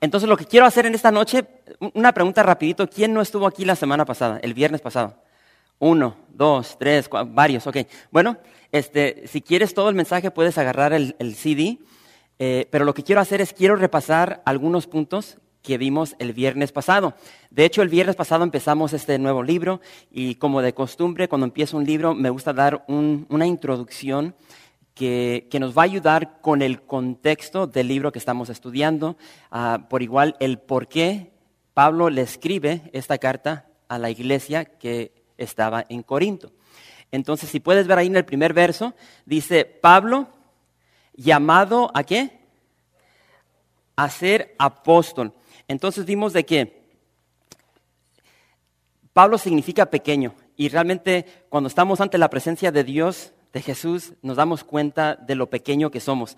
Entonces lo que quiero hacer en esta noche, una pregunta rapidito, ¿quién no estuvo aquí la semana pasada, el viernes pasado? Uno, dos, tres, varios, ok. Bueno, este, si quieres todo el mensaje puedes agarrar el, CD, eh, pero lo que quiero hacer es quiero repasar algunos puntos que vimos el viernes pasado. De hecho, el viernes pasado empezamos este nuevo libro y como de costumbre, cuando empiezo un libro, me gusta dar una introducción que, nos va a ayudar con el contexto del libro que estamos estudiando, ah, por igual el por qué Pablo le escribe esta carta a la iglesia que estaba en Corinto. Entonces, si puedes ver ahí en el primer verso, dice Pablo, llamado a qué? A ser apóstol. Entonces vimos de que Pablo significa pequeño y realmente cuando estamos ante la presencia de Dios, de Jesús, nos damos cuenta de lo pequeño que somos.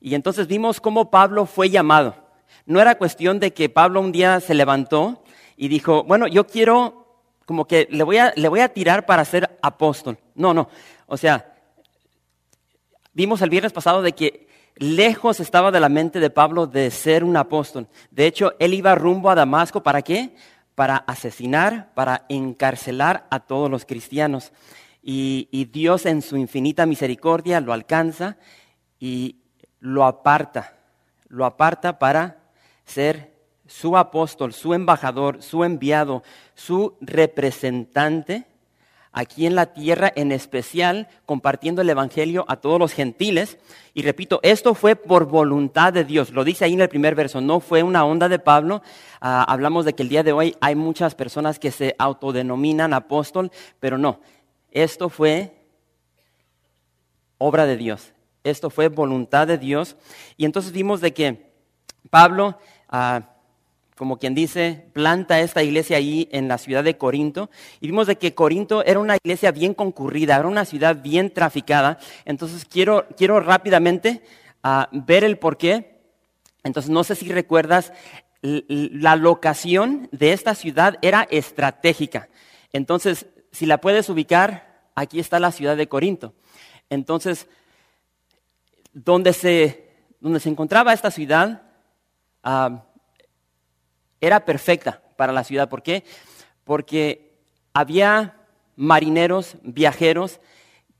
Y entonces vimos cómo Pablo fue llamado. No era cuestión de que Pablo un día se levantó y dijo, bueno, yo quiero, como que le voy a, le voy a tirar para ser apóstol. No, no. O sea, vimos el viernes pasado de que lejos estaba de la mente de Pablo de ser un apóstol. De hecho, él iba rumbo a Damasco, ¿para qué? Para asesinar, para encarcelar a todos los cristianos y, Dios en su infinita misericordia lo alcanza y lo aparta, lo aparta para ser su apóstol, su embajador, su enviado, su representante aquí en la tierra, en especial compartiendo el Evangelio a todos los gentiles. Y repito, esto fue por voluntad de Dios. Lo dice ahí en el primer verso, no fue una onda de Pablo. Ah, hablamos de que el día de hoy hay muchas personas que se autodenominan apóstol, pero no, esto fue obra de Dios, esto fue voluntad de Dios. Y entonces vimos de que Pablo, ah, como quien dice, planta esta iglesia ahí en la ciudad de Corinto. Y vimos de que Corinto era una iglesia bien concurrida, era una ciudad bien traficada. Entonces quiero, quiero rápidamente ah, ver el por qué. Entonces no sé si recuerdas, la locación de esta ciudad era estratégica. Entonces si la puedes ubicar, aquí está la ciudad de Corinto. Entonces, donde se, donde se encontraba esta ciudad ah, era perfecta para la ciudad. ¿Por qué? Porque había marineros, viajeros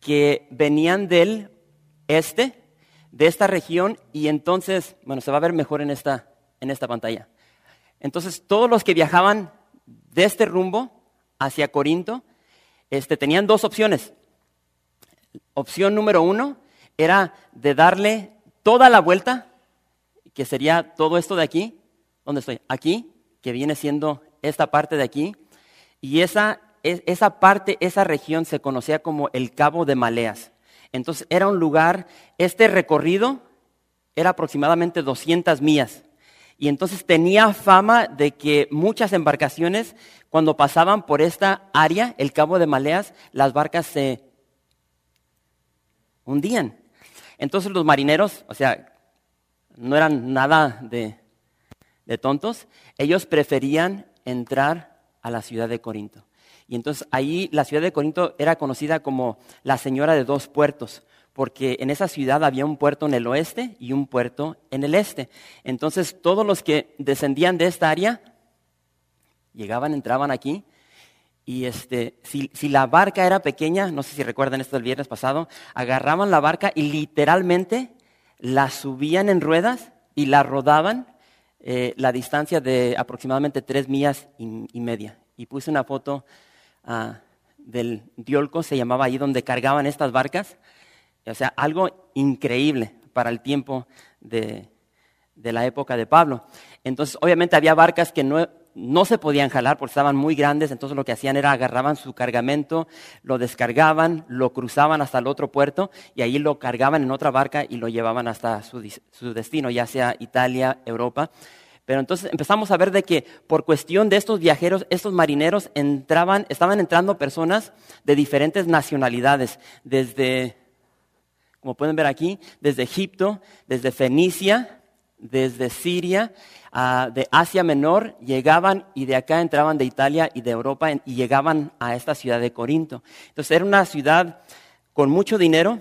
que venían del este, de esta región, y entonces, bueno, se va a ver mejor en esta, en esta pantalla. Entonces, todos los que viajaban de este rumbo hacia Corinto este, tenían dos opciones. Opción número uno era de darle toda la vuelta, que sería todo esto de aquí, ¿dónde estoy? Aquí, que viene siendo esta parte de aquí, y esa, esa parte, esa región se conocía como el Cabo de Maleas. Entonces era un lugar, este recorrido era aproximadamente 200 millas. Y entonces tenía fama de que muchas embarcaciones, cuando pasaban por esta área, el Cabo de Maleas, las barcas se hundían. Entonces los marineros, o sea, no eran nada de, tontos, ellos preferían entrar a la ciudad de Corinto. Y entonces ahí la ciudad de Corinto era conocida como la señora de dos puertos, porque en esa ciudad había un puerto en el oeste y un puerto en el este. Entonces todos los que descendían de esta área llegaban, entraban aquí. Y este, si, la barca era pequeña, no sé si recuerdan esto del viernes pasado, agarraban la barca y literalmente la subían en ruedas y la rodaban eh, la distancia de aproximadamente tres millas y, media. Y puse una foto ah, del diolco, se llamaba ahí donde cargaban estas barcas. O sea, algo increíble para el tiempo de, la época de Pablo. Entonces, obviamente había barcas que no, no se podían jalar porque estaban muy grandes, entonces lo que hacían era agarraban su cargamento, lo descargaban, lo cruzaban hasta el otro puerto y ahí lo cargaban en otra barca y lo llevaban hasta su, su destino, ya sea Italia, Europa. Pero entonces empezamos a ver de que por cuestión de estos viajeros, estos marineros entraban, estaban entrando personas de diferentes nacionalidades, desde, como pueden ver aquí, desde Egipto, desde Fenicia, desde Siria, ah, de Asia Menor, llegaban y de acá entraban de Italia y de Europa y llegaban a esta ciudad de Corinto. Entonces era una ciudad con mucho dinero,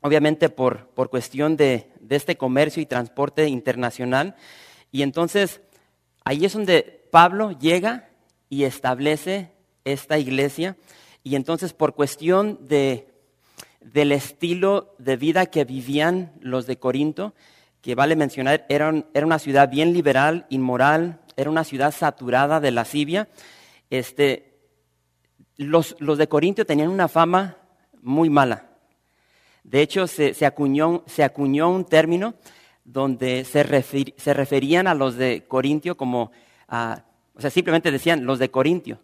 obviamente por, por cuestión de, de este comercio y transporte internacional. Y entonces ahí es donde Pablo llega y establece esta iglesia. Y entonces por cuestión de, del estilo de vida que vivían los de Corinto, que vale mencionar, era, era una ciudad bien liberal, inmoral, era una ciudad saturada de lascivia. Este, los, los de Corinto tenían una fama muy mala. De hecho, se, se, acuñó, se acuñó, un término donde se, se, referían a los de Corintio como, uh, o sea, simplemente decían los de Corintio.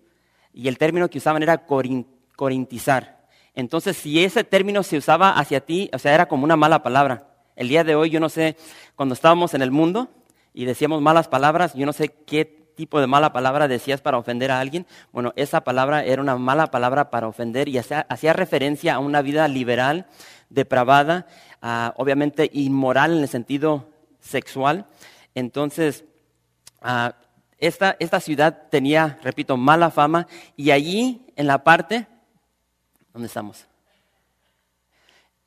Y el término que usaban era corin, corintizar. Entonces, si ese término se usaba hacia ti, o sea, era como una mala palabra. El día de hoy, yo no sé, cuando estábamos en el mundo y decíamos malas palabras, yo no sé qué tipo de mala palabra decías para ofender a alguien? Bueno, esa palabra era una mala palabra para ofender y hacía, referencia a una vida liberal, depravada, uh, obviamente inmoral en el sentido sexual. Entonces, uh, esta, esta ciudad tenía, repito, mala fama y allí en la parte, ¿dónde estamos?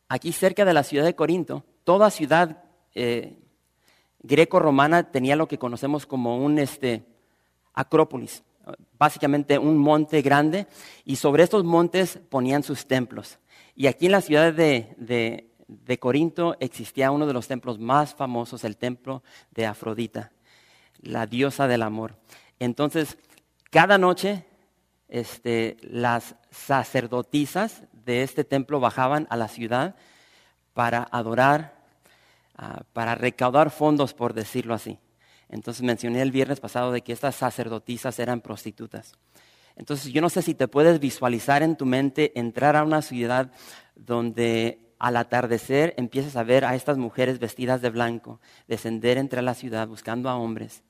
Aquí cerca de la ciudad de Corinto, toda ciudad eh, greco-romana tenía lo que conocemos como un, este, Acrópolis, básicamente un monte grande, y sobre estos montes ponían sus templos. Y aquí en la ciudad de, de, Corinto existía uno de los templos más famosos, el templo de Afrodita, la diosa del amor. Entonces, cada noche este, las sacerdotisas de este templo bajaban a la ciudad para adorar, uh, para recaudar fondos, por decirlo así. Entonces mencioné el viernes pasado de que estas sacerdotisas eran prostitutas. Entonces yo no sé si te puedes visualizar en tu mente entrar a una ciudad donde al atardecer empiezas a ver a estas mujeres vestidas de blanco descender entre la ciudad buscando a hombres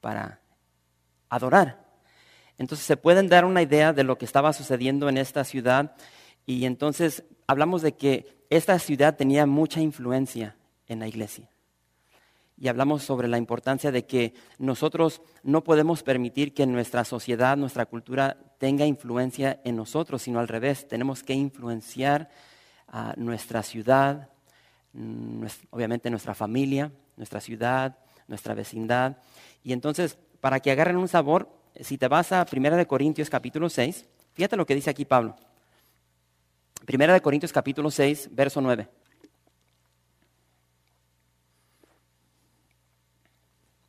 para adorar. Entonces se pueden dar una idea de lo que estaba sucediendo en esta ciudad y entonces hablamos de que esta ciudad tenía mucha influencia en la iglesia. Y hablamos sobre la importancia de que nosotros no podemos permitir que nuestra sociedad, nuestra cultura tenga influencia en nosotros, sino al revés, tenemos que influenciar a nuestra ciudad, obviamente nuestra familia, nuestra ciudad, nuestra vecindad. Y entonces, para que agarren un sabor, si te vas a 1 Corintios capítulo 6, fíjate lo que dice aquí Pablo. 1 Corintios capítulo 6, verso 9.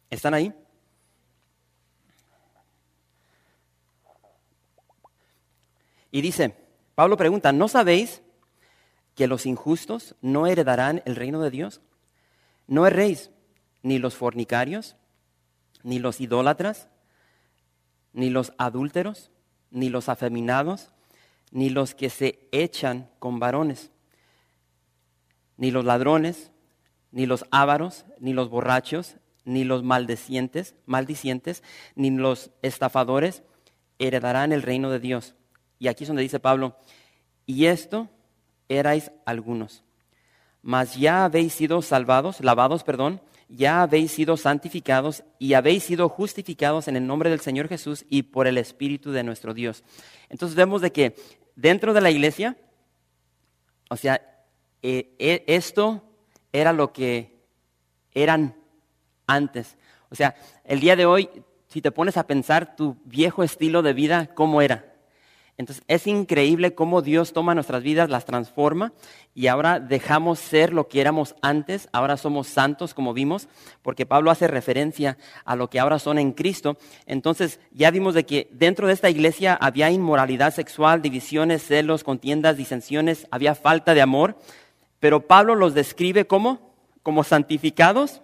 ¿Están ahí? Y dice, Pablo pregunta, ¿no sabéis que los injustos no heredarán el reino de Dios? No erréis, ni los fornicarios, ni los idólatras, ni los adúlteros, ni los afeminados, ni los que se echan con varones, ni los ladrones, ni los ávaros, ni los borrachos, ni los maldicientes, maldicientes, ni los estafadores heredarán el reino de Dios. Y aquí es donde dice Pablo, y esto erais algunos, mas ya habéis sido salvados, lavados, perdón, ya habéis sido santificados y habéis sido justificados en el nombre del Señor Jesús y por el Espíritu de nuestro Dios. Entonces vemos de que dentro de la iglesia, o sea, eh, eh, esto era lo que eran antes. O sea, el día de hoy, si te pones a pensar tu viejo estilo de vida, ¿cómo era? Entonces es increíble cómo Dios toma nuestras vidas, las transforma y ahora dejamos ser lo que éramos antes, ahora somos santos como vimos, porque Pablo hace referencia a lo que ahora son en Cristo. Entonces ya vimos de que dentro de esta iglesia había inmoralidad sexual, divisiones, celos, contiendas, disensiones, había falta de amor, pero Pablo los describe como, como santificados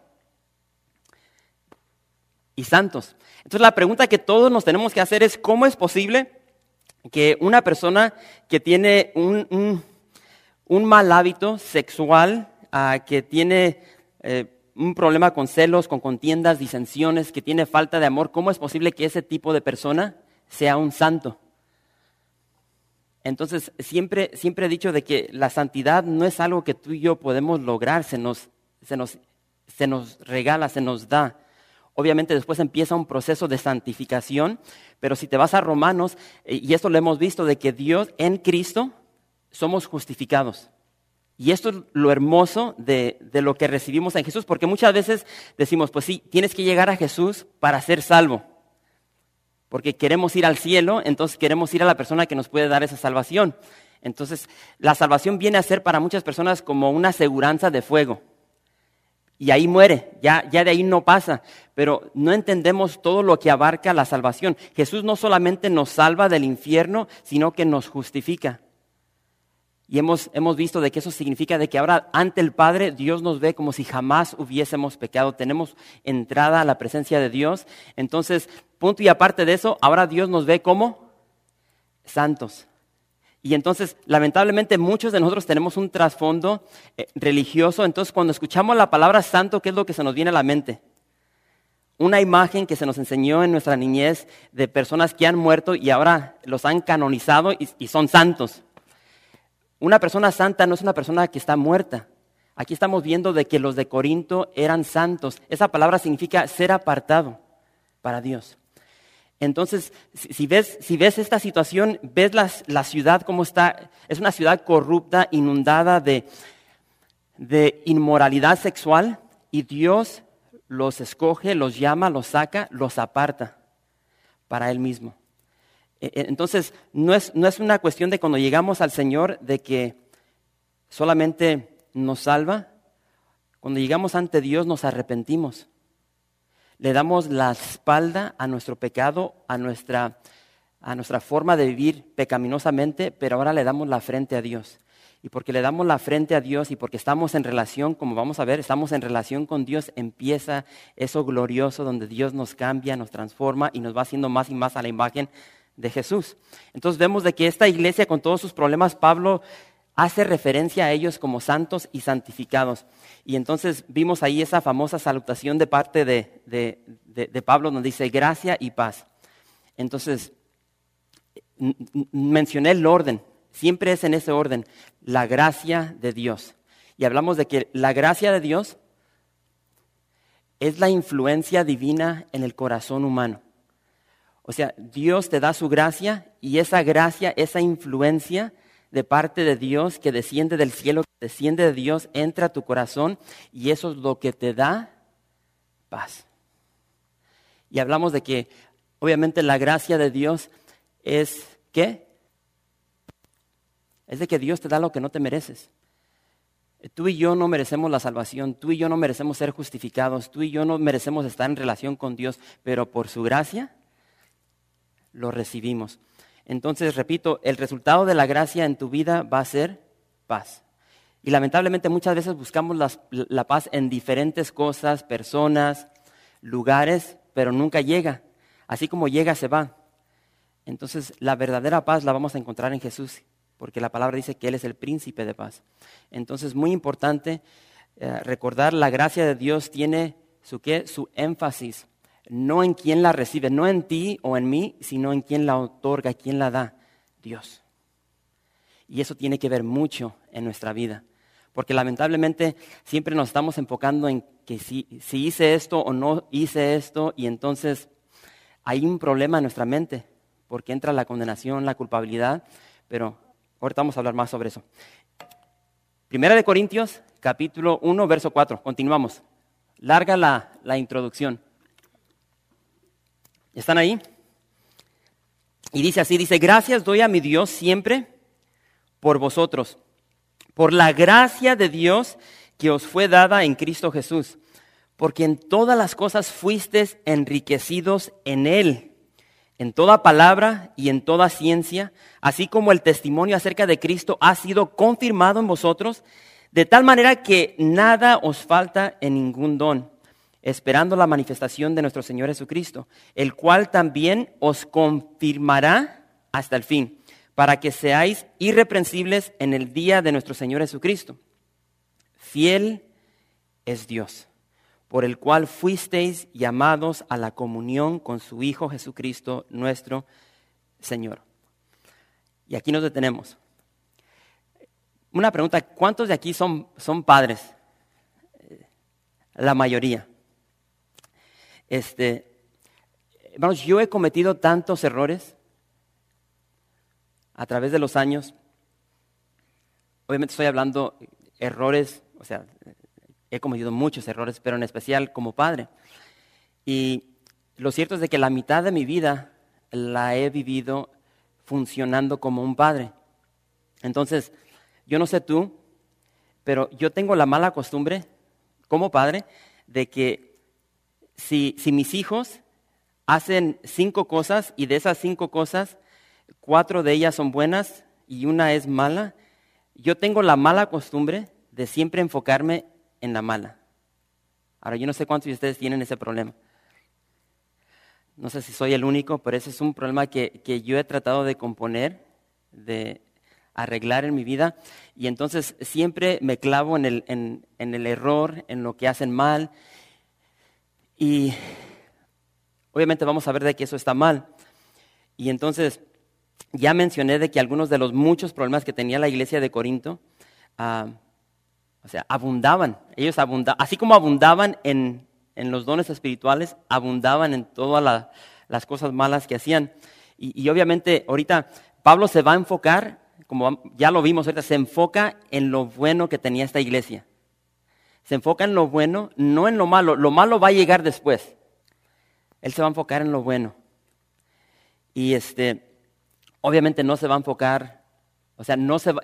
y santos. Entonces la pregunta que todos nos tenemos que hacer es, ¿cómo es posible que una persona que tiene un, un, mal hábito sexual, uh, que tiene, eh, un problema con celos, con contiendas, disensiones, que tiene falta de amor, ¿cómo es posible que ese tipo de persona sea un santo? Entonces, siempre, siempre he dicho de que la santidad no es algo que tú y yo podemos lograr, se nos, se nos, se nos regala, se nos da. Obviamente después empieza un proceso de santificación, pero si te vas a Romanos, eh, y esto lo hemos visto, de que Dios en Cristo somos justificados. Y esto es lo hermoso de, de, lo que recibimos en Jesús, porque muchas veces decimos, pues sí, tienes que llegar a Jesús para ser salvo porque queremos ir al cielo, entonces queremos ir a la persona que nos puede dar esa salvación. Entonces, la salvación viene a ser para muchas personas como una aseguranza de fuego. Y ahí muere, ya, ya de ahí no pasa. Pero no entendemos todo lo que abarca la salvación. Jesús no solamente nos salva del infierno, sino que nos justifica. Y hemos, hemos, visto de que eso significa de que ahora ante el Padre Dios nos ve como si jamás hubiésemos pecado. Tenemos entrada a la presencia de Dios. Entonces, punto y aparte de eso, ahora Dios nos ve como santos. Y entonces, lamentablemente, muchos de nosotros tenemos un trasfondo eh, religioso. Entonces, cuando escuchamos la palabra santo, ¿qué es lo que se nos viene a la mente? Una imagen que se nos enseñó en nuestra niñez de personas que han muerto y ahora los han canonizado y son santos. Una persona santa no es una persona que está muerta. Aquí estamos viendo de que los de Corinto eran santos. Esa palabra significa ser apartado para Dios. Entonces, si ves, si ves esta situación, ves la, ciudad como está, es una ciudad corrupta, inundada de, de inmoralidad sexual, y Dios los escoge, los llama, los saca, los aparta para Él mismo. E, e, entonces, no es, no es una cuestión de cuando llegamos al Señor de que solamente nos salva. Cuando llegamos ante Dios nos arrepentimos. Le damos la espalda a nuestro pecado, a nuestra, a nuestra forma de vivir pecaminosamente, pero ahora le damos la frente a Dios. Y porque le damos la frente a Dios y porque estamos en relación, como vamos a ver, estamos en relación con Dios, empieza eso glorioso donde Dios nos cambia, nos transforma y nos va haciendo más y más a la imagen de Jesús. Entonces vemos de que esta iglesia con todos sus problemas, Pablo hace referencia a ellos como santos y santificados. Y entonces vimos ahí esa famosa salutación de parte de, de, Pablo donde dice gracia y paz. Entonces, mencioné el orden, siempre es en ese orden, la gracia de Dios. Y hablamos de que la gracia de Dios es la influencia divina en el corazón humano. O sea, Dios te da su gracia y esa gracia, esa influencia de parte de Dios que desciende del cielo, desciende de Dios, entra a tu corazón y eso es lo que te da paz. Y hablamos de que obviamente la gracia de Dios es ¿qué? Es de que Dios te da lo que no te mereces. Tú y yo no merecemos la salvación, tú y yo no merecemos ser justificados, tú y yo no merecemos estar en relación con Dios, pero por su gracia lo recibimos. Entonces, repito, el resultado de la gracia en tu vida va a ser paz. Y lamentablemente muchas veces buscamos la, paz en diferentes cosas, personas, lugares, pero nunca llega. Así como llega, se va. Entonces, la verdadera paz la vamos a encontrar en Jesús, porque la palabra dice que Él es el príncipe de paz. Entonces, muy importante eh, recordar, la gracia de Dios tiene su, ¿qué? su énfasis no en quién la recibe, no en ti o en mí, sino en quién la otorga, quién la da, Dios. Y eso tiene que ver mucho en nuestra vida, porque lamentablemente siempre nos estamos enfocando en que si, hice esto o no hice esto, y entonces hay un problema en nuestra mente, porque entra la condenación, la culpabilidad, pero ahorita vamos a hablar más sobre eso. Primera de Corintios, capítulo 1, verso 4. Continuamos. Larga la, la introducción. ¿Están ahí? Y dice así, dice, gracias doy a mi Dios siempre por vosotros, por la gracia de Dios que os fue dada en Cristo Jesús, porque en todas las cosas fuisteis enriquecidos en Él, en toda palabra y en toda ciencia, así como el testimonio acerca de Cristo ha sido confirmado en vosotros, de tal manera que nada os falta en ningún don esperando la manifestación de nuestro Señor Jesucristo, el cual también os confirmará hasta el fin, para que seáis irreprensibles en el día de nuestro Señor Jesucristo. Fiel es Dios, por el cual fuisteis llamados a la comunión con su Hijo Jesucristo, nuestro Señor. Y aquí nos detenemos. Una pregunta, ¿cuántos de aquí son, son padres? La mayoría. Este, hermanos, yo he cometido tantos errores a través de los años. Obviamente estoy hablando errores, o sea, he cometido muchos errores, pero en especial como padre. Y lo cierto es de que la mitad de mi vida la he vivido funcionando como un padre. Entonces, yo no sé tú, pero yo tengo la mala costumbre como padre de que si, si mis hijos hacen cinco cosas y de esas cinco cosas, cuatro de ellas son buenas y una es mala, yo tengo la mala costumbre de siempre enfocarme en la mala. Ahora, yo no sé cuántos de ustedes tienen ese problema. No sé si soy el único, pero ese es un problema que, yo he tratado de componer, de arreglar en mi vida. Y entonces siempre me clavo en el, en el error, en lo que hacen mal. Y obviamente vamos a ver de que eso está mal. Y entonces ya mencioné de que algunos de los muchos problemas que tenía la iglesia de Corinto, ah, o sea, abundaban. Ellos abundaban, así como abundaban en, en los dones espirituales, abundaban en todas las cosas malas que hacían. Y, obviamente ahorita Pablo se va a enfocar, como ya lo vimos ahorita, se enfoca en lo bueno que tenía esta iglesia. Se enfoca en lo bueno, no en lo malo. Lo malo va a llegar después. Él se va a enfocar en lo bueno. Y este, obviamente no se va a enfocar, o sea, no se va,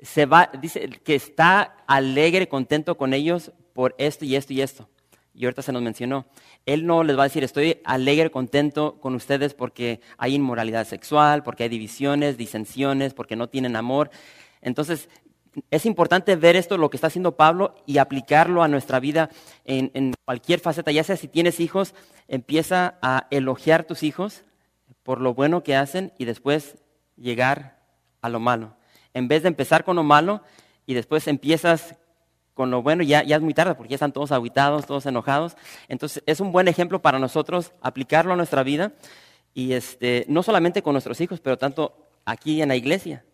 se va, dice que está alegre, contento con ellos por esto y esto y esto y ahorita se nos mencionó, Él no les va a decir, estoy alegre, contento con ustedes porque hay inmoralidad sexual, porque hay divisiones, disensiones, porque no tienen amor. Entonces, es importante ver esto, lo que está haciendo Pablo, y aplicarlo a nuestra vida en, cualquier faceta, ya sea si tienes hijos, empieza a elogiar tus hijos por lo bueno que hacen y después llegar a lo malo. En vez de empezar con lo malo y después empiezas con lo bueno, ya, ya es muy tarde porque ya están todos aguitados, todos enojados. Entonces es un buen ejemplo para nosotros aplicarlo a nuestra vida y este, no solamente con nuestros hijos, pero tanto aquí en la iglesia,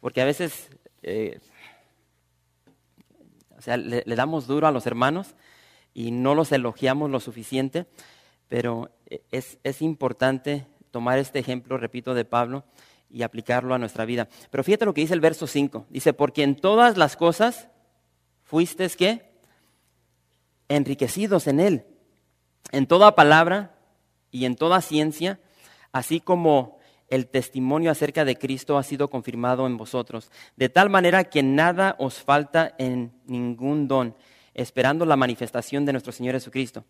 porque a veces eh, o sea, le, damos duro a los hermanos y no los elogiamos lo suficiente, pero es, es importante tomar este ejemplo, repito, de Pablo y aplicarlo a nuestra vida. Pero fíjate lo que dice el verso 5. Dice, porque en todas las cosas fuisteis qué? Enriquecidos en Él, en toda palabra y en toda ciencia, así como el testimonio acerca de Cristo ha sido confirmado en vosotros, de tal manera que nada os falta en ningún don, esperando la manifestación de nuestro Señor Jesucristo.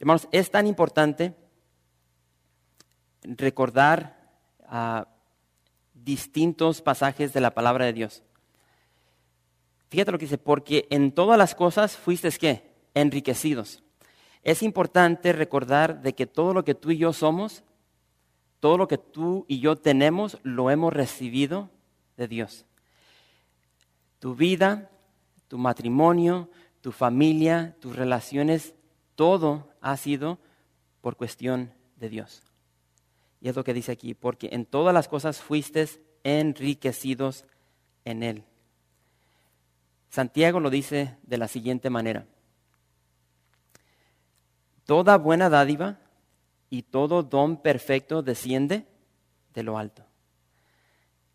Hermanos, es tan importante recordar ah, distintos pasajes de la palabra de Dios. Fíjate lo que dice, porque en todas las cosas fuiste qué? Enriquecidos. Es importante recordar de que todo lo que tú y yo somos, todo lo que tú y yo tenemos, lo hemos recibido de Dios. Tu vida, tu matrimonio, tu familia, tus relaciones, todo ha sido por cuestión de Dios. Y es lo que dice aquí, porque en todas las cosas fuiste enriquecidos en Él. Santiago lo dice de la siguiente manera. Toda buena dádiva y todo don perfecto desciende de lo alto,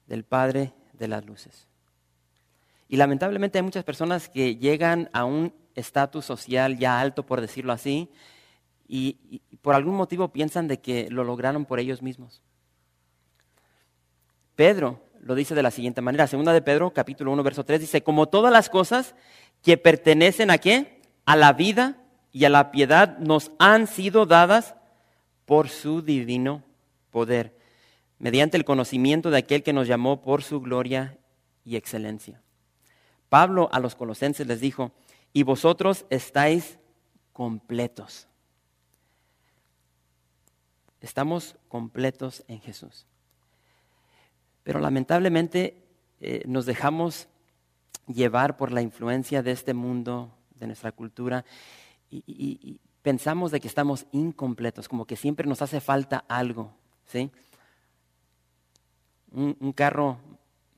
del Padre de las luces. Y lamentablemente hay muchas personas que llegan a un estatus social ya alto, por decirlo así, y, por algún motivo piensan de que lo lograron por ellos mismos. Pedro lo dice de la siguiente manera. Segunda de Pedro, capítulo 1, verso 3, dice, como todas las cosas que pertenecen a qué? A la vida y a la piedad nos han sido dadas por su divino poder, mediante el conocimiento de aquel que nos llamó por su gloria y excelencia. Pablo a los colosenses les dijo, y vosotros estáis completos. Estamos completos en Jesús. Pero lamentablemente eh, nos dejamos llevar por la influencia de este mundo, de nuestra cultura, y, pensamos de que estamos incompletos, como que siempre nos hace falta algo, ¿sí? Un, carro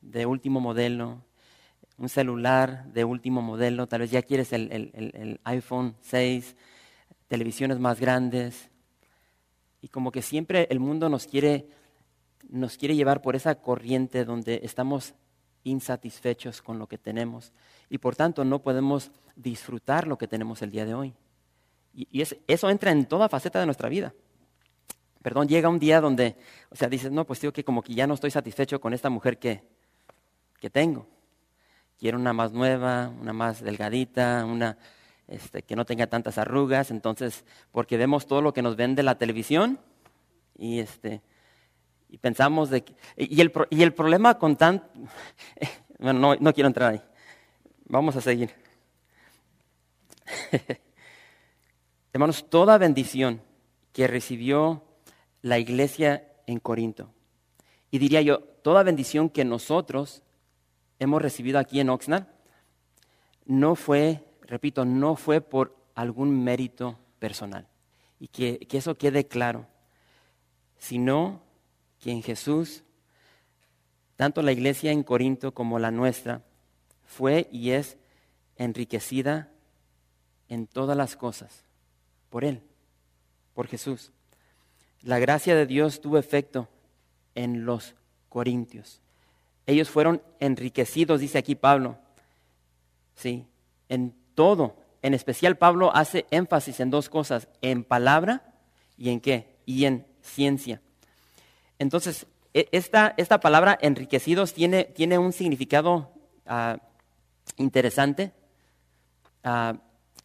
de último modelo, un celular de último modelo, tal vez ya quieres el, el iPhone 6, televisiones más grandes, y como que siempre el mundo nos quiere, nos quiere llevar por esa corriente donde estamos insatisfechos con lo que tenemos y por tanto no podemos disfrutar lo que tenemos el día de hoy. Y, eso entra en toda faceta de nuestra vida. Perdón, llega un día donde, o sea, dices, no, pues digo que como que ya no estoy satisfecho con esta mujer que, que tengo. Quiero una más nueva, una más delgadita, una este, que no tenga tantas arrugas. Entonces, porque vemos todo lo que nos vende la televisión y, este, y pensamos de que... Y el, y el problema con tan... Bueno, no, no quiero entrar ahí. Vamos a seguir. Hermanos, toda bendición que recibió la iglesia en Corinto, y diría yo, toda bendición que nosotros hemos recibido aquí en Oxnard, no fue, repito, no fue por algún mérito personal. Y que, que eso quede claro, sino que en Jesús, tanto la iglesia en Corinto como la nuestra, fue y es enriquecida en todas las cosas por Él, por Jesús. La gracia de Dios tuvo efecto en los corintios. Ellos fueron enriquecidos, dice aquí Pablo. Sí, en todo. En especial Pablo hace énfasis en dos cosas, en palabra y en qué? Y en ciencia. Entonces, e, esta, esta palabra enriquecidos tiene, tiene un significado ah, interesante ah,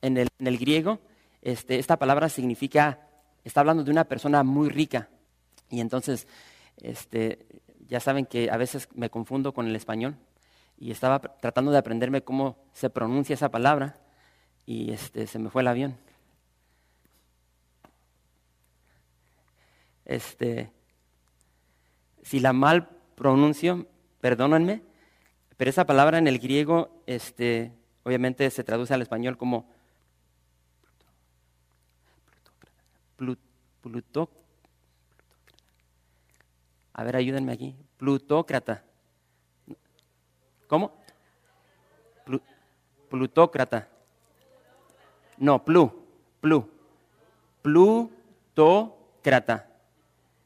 en, el, en, el, griego. Este, esta palabra significa, está hablando de una persona muy rica. Y entonces, este, ya saben que a veces me confundo con el español y estaba tratando de aprenderme cómo se pronuncia esa palabra y este, se me fue el avión. Si la mal pronuncio, perdónenme, pero esa palabra en el griego, obviamente se traduce al español como Pluto, a ver, ayúdenme aquí. Plutócrata. ¿Cómo? plutócrata. No, plu, plu. Plutócrata.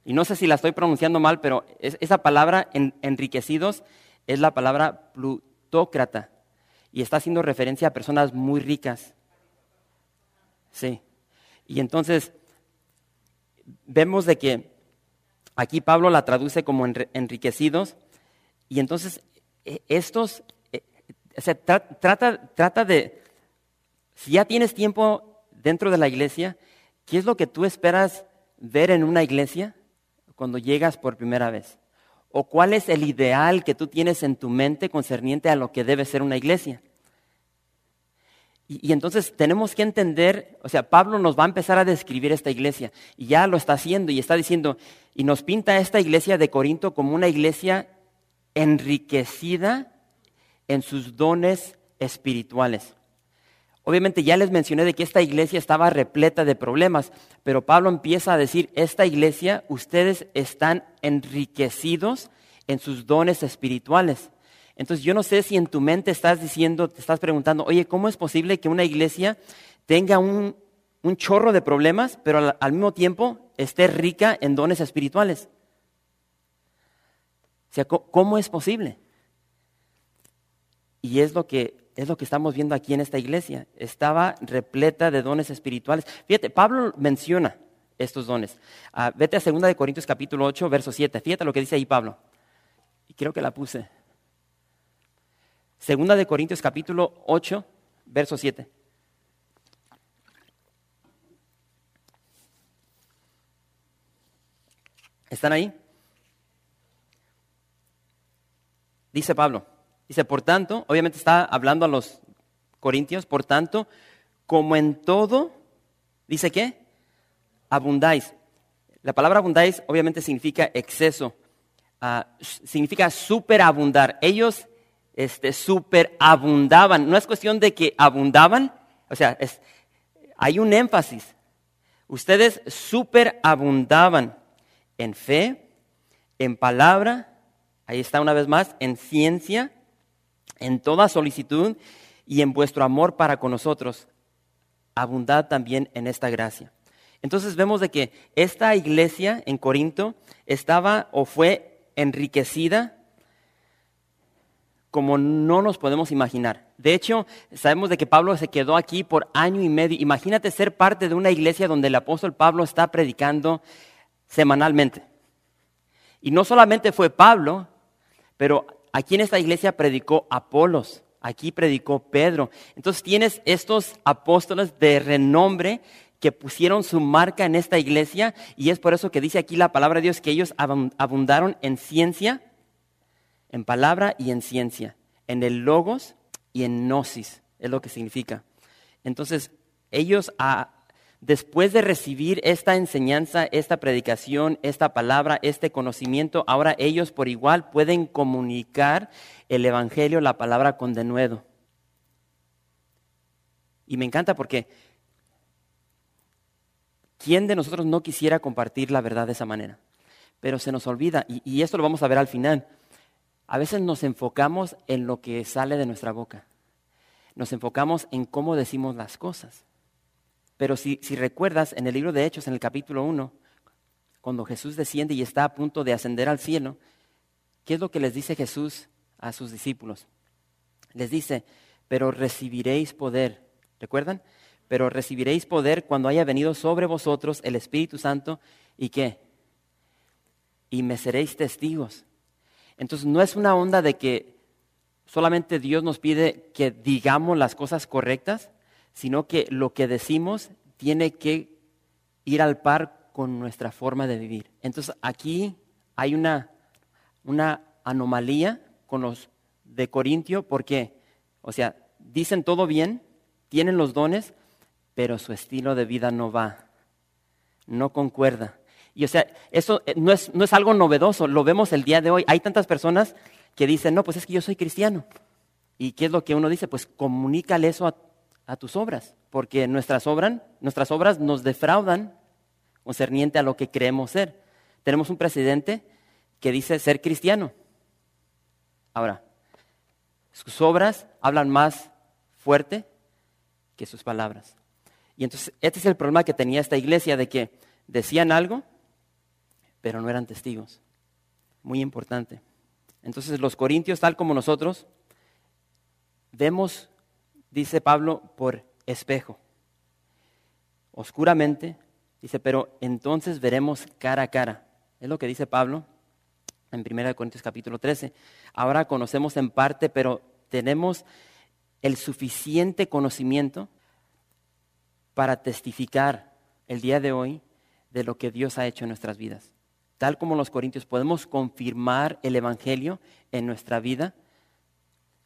Y no sé si la estoy pronunciando mal, pero esa palabra en, enriquecidos es la palabra plutócrata. Y está haciendo referencia a personas muy ricas. Sí. Y entonces, vemos de que aquí Pablo la traduce como enriquecidos y entonces e, estos, e, se trata, trata de, si ya tienes tiempo dentro de la iglesia, ¿qué es lo que tú esperas ver en una iglesia cuando llegas por primera vez? ¿O cuál es el ideal que tú tienes en tu mente concerniente a lo que debe ser una iglesia? Y, entonces tenemos que entender, o sea, Pablo nos va a empezar a describir esta iglesia y ya lo está haciendo y está diciendo, y nos pinta esta iglesia de Corinto como una iglesia enriquecida en sus dones espirituales. Obviamente ya les mencioné de que esta iglesia estaba repleta de problemas, pero Pablo empieza a decir, esta iglesia, ustedes están enriquecidos en sus dones espirituales. Entonces yo no sé si en tu mente estás diciendo, te estás preguntando, oye, ¿cómo es posible que una iglesia tenga un, chorro de problemas, pero al, mismo tiempo esté rica en dones espirituales? O sea, ¿cómo es posible? Y es lo que es lo que estamos viendo aquí en esta iglesia. Estaba repleta de dones espirituales. Fíjate, Pablo menciona estos dones. Ah, vete a 2 Corintios capítulo 8, verso 7. Fíjate lo que dice ahí Pablo. Y creo que la puse. Segunda de Corintios capítulo 8, verso 7. ¿Están ahí? Dice Pablo. Dice, por tanto, obviamente está hablando a los corintios, por tanto, como en todo, dice qué? Abundáis. La palabra abundáis obviamente significa exceso, uh, significa superabundar. Ellos este, superabundaban. No es cuestión de que abundaban, o sea, hay un énfasis. Ustedes superabundaban en fe, en palabra, ahí está una vez más, en ciencia, en toda solicitud y en vuestro amor para con nosotros. Abundad también en esta gracia. Entonces vemos de que esta iglesia en Corinto estaba o fue enriquecida como no nos podemos imaginar. De hecho, sabemos de que Pablo se quedó aquí por año y medio. Imagínate ser parte de una iglesia donde el apóstol Pablo está predicando semanalmente. Y no solamente fue Pablo, pero aquí en esta iglesia predicó Apolos, aquí predicó Pedro. Entonces tienes estos apóstoles de renombre que pusieron su marca en esta iglesia y es por eso que dice aquí la palabra de Dios que ellos abundaron en ciencia, en palabra y en ciencia, en el logos y en gnosis, es lo que significa. Entonces, ellos ah, después de recibir esta enseñanza, esta predicación, esta palabra, este conocimiento, ahora ellos por igual pueden comunicar el Evangelio, la palabra con denuedo. Y me encanta porque ¿quién de nosotros no quisiera compartir la verdad de esa manera? Pero se nos olvida, y, y esto lo vamos a ver al final a veces nos enfocamos en lo que sale de nuestra boca. Nos enfocamos en cómo decimos las cosas. Pero si, recuerdas en el libro de Hechos, en el capítulo 1, cuando Jesús desciende y está a punto de ascender al cielo, ¿qué es lo que les dice Jesús a sus discípulos? Les dice, pero recibiréis poder. ¿Recuerdan? Pero recibiréis poder cuando haya venido sobre vosotros el Espíritu Santo y qué? Y me seréis testigos entonces no es una onda de que solamente Dios nos pide que digamos las cosas correctas, sino que lo que decimos tiene que ir al par con nuestra forma de vivir. Entonces aquí hay una, una anomalía con los de Corintio porque, o sea, dicen todo bien, tienen los dones, pero su estilo de vida no va, no concuerda. Y o sea, eso eh, no es, no es algo novedoso, lo vemos el día de hoy. Hay tantas personas que dicen, no, pues es que yo soy cristiano. ¿Y qué es lo que uno dice? Pues comunícale eso a, tus obras, porque nuestras, obras, nuestras obras nos defraudan concerniente a lo que creemos ser. Tenemos un presidente que dice ser cristiano. Ahora, sus obras hablan más fuerte que sus palabras. Y entonces, este es el problema que tenía esta iglesia, de que decían algo, pero no eran testigos. Muy importante. Entonces los corintios, tal como nosotros, vemos, dice Pablo, por espejo. Oscuramente, dice, pero entonces veremos cara a cara. Es lo que dice Pablo en 1 Corintios capítulo 13. Ahora conocemos en parte, pero tenemos el suficiente conocimiento para testificar el día de hoy de lo que Dios ha hecho en nuestras vidas tal como los corintios, podemos confirmar el Evangelio en nuestra vida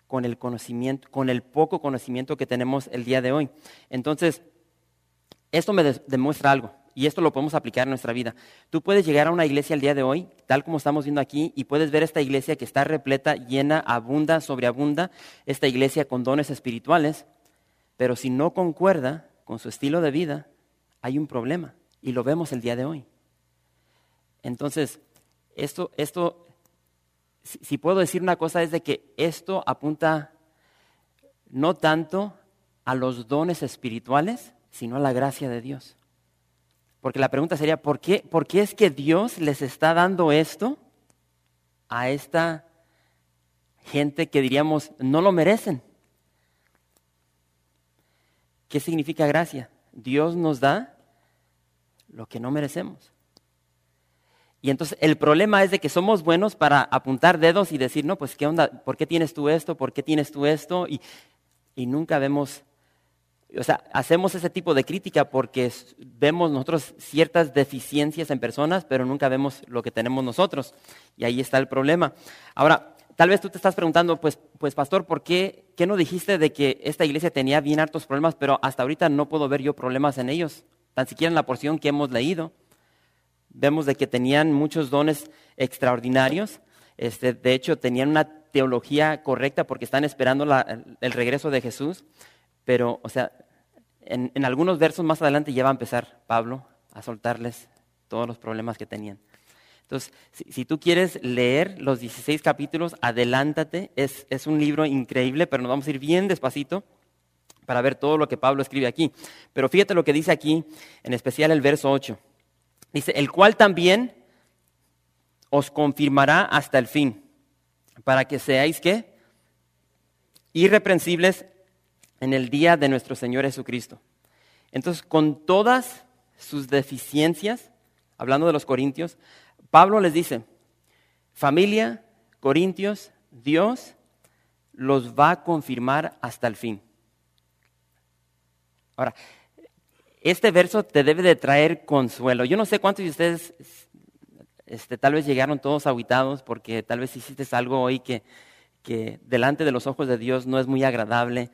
con el conocimiento, con el poco conocimiento que tenemos el día de hoy. Entonces, esto me demuestra algo y esto lo podemos aplicar en nuestra vida. Tú puedes llegar a una iglesia el día de hoy, tal como estamos viendo aquí, y puedes ver esta iglesia que está repleta, llena, abunda, sobreabunda, esta iglesia con dones espirituales, pero si no concuerda con su estilo de vida, hay un problema y lo vemos el día de hoy. Entonces, esto, esto, si, puedo decir una cosa, es de que esto apunta no tanto a los dones espirituales, sino a la gracia de Dios. Porque la pregunta sería, ¿por qué, ¿por qué es que Dios les está dando esto a esta gente que diríamos no lo merecen? ¿Qué significa gracia? Dios nos da lo que no merecemos. Y entonces el problema es de que somos buenos para apuntar dedos y decir, no, pues qué onda, ¿por qué tienes tú esto? ¿Por qué tienes tú esto? Y, y nunca vemos, o sea, hacemos ese tipo de crítica porque vemos nosotros ciertas deficiencias en personas, pero nunca vemos lo que tenemos nosotros. Y ahí está el problema. Ahora, tal vez tú te estás preguntando, pues, pues pastor, ¿por qué, qué no dijiste de que esta iglesia tenía bien hartos problemas, pero hasta ahorita no puedo ver yo problemas en ellos? Tan siquiera en la porción que hemos leído vemos de que tenían muchos dones extraordinarios. Este, de hecho, tenían una teología correcta porque están esperando el regreso de Jesús. Pero, o sea, en, en algunos versos más adelante ya va a empezar Pablo a soltarles todos los problemas que tenían. Entonces, si, tú quieres leer los 16 capítulos, adelántate. Es, es, un libro increíble, pero nos vamos a ir bien despacito para ver todo lo que Pablo escribe aquí. Pero fíjate lo que dice aquí, en especial el verso 8. Dice, el cual también os confirmará hasta el fin, para que seáis? Irreprensibles en el día de nuestro Señor Jesucristo. Entonces, con todas sus deficiencias, hablando de los corintios, Pablo les dice, familia, corintios, Dios los va a confirmar hasta el fin. Ahora, este verso te debe de traer consuelo. Yo no sé cuántos de ustedes este, tal vez llegaron todos aguitados porque tal vez hiciste algo hoy que, que delante de los ojos de Dios no es muy agradable.